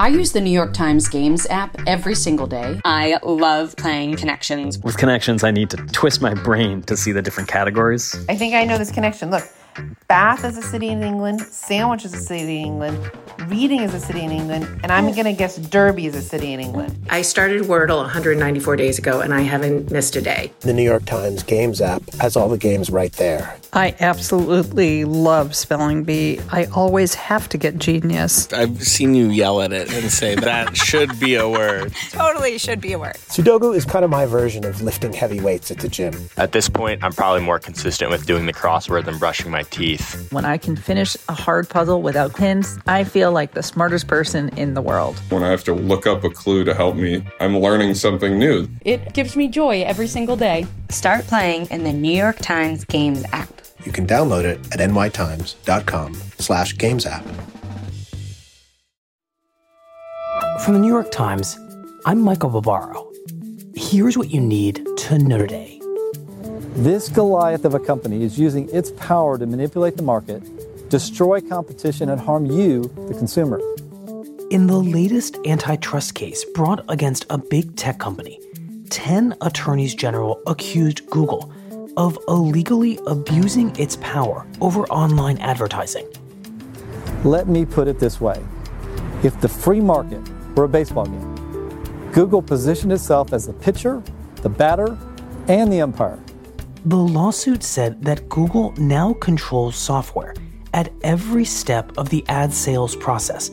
I use the New York Times Games app every single day. I love playing Connections. With Connections, I need to twist my brain to see the different categories. I think I know this connection. Look, Bath is a city in England, Sandwich is a city in England, Reading is a city in England, and I'm going to guess Derby is a city in England. I started Wordle 194 days ago and I haven't missed a day. The New York Times Games app has all the games right there. I absolutely love spelling bee. I always have to get genius. I've seen you yell at it and say that should be a word. totally should be a word. Sudoku is kind of my version of lifting heavy weights at the gym. At this point, I'm probably more consistent with doing the crossword than brushing my teeth. When I can finish a hard puzzle without pins, I feel like the smartest person in the world. When I have to look up a clue to help me, I'm learning something new. It gives me joy every single day. Start playing in the New York Times Games app. You can download it at nytimes.com slash games app. From the New York Times, I'm Michael Barbaro. Here's what you need to know today. This Goliath of a company is using its power to manipulate the market, destroy competition, and harm you, the consumer. In the latest antitrust case brought against a big tech company, 10 attorneys general accused Google of illegally abusing its power over online advertising. Let me put it this way if the free market were a baseball game, Google positioned itself as the pitcher, the batter, and the umpire. The lawsuit said that Google now controls software at every step of the ad sales process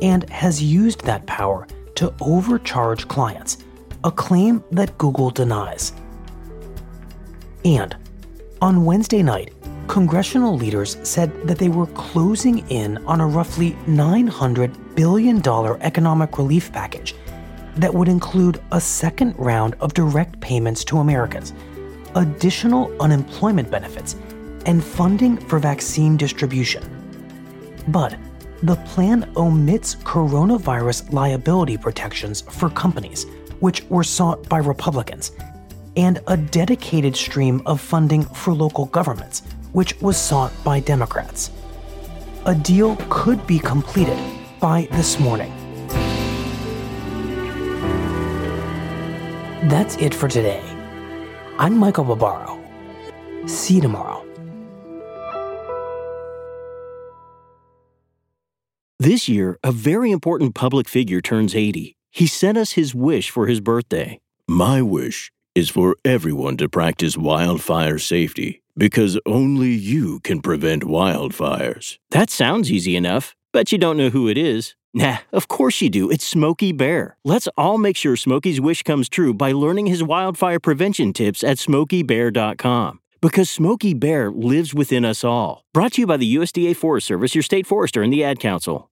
and has used that power to overcharge clients, a claim that Google denies. And on Wednesday night, congressional leaders said that they were closing in on a roughly $900 billion economic relief package that would include a second round of direct payments to Americans, additional unemployment benefits, and funding for vaccine distribution. But the plan omits coronavirus liability protections for companies, which were sought by Republicans, and a dedicated stream of funding for local governments, which was sought by Democrats. A deal could be completed by this morning. That's it for today. I'm Michael Barbaro. See you tomorrow. This year, a very important public figure turns 80. He sent us his wish for his birthday. My wish is for everyone to practice wildfire safety because only you can prevent wildfires. That sounds easy enough, but you don't know who it is. Nah, of course you do. It's Smokey Bear. Let's all make sure Smokey's wish comes true by learning his wildfire prevention tips at smokeybear.com. Because Smokey Bear lives within us all. Brought to you by the USDA Forest Service, your state forester, and the Ad Council.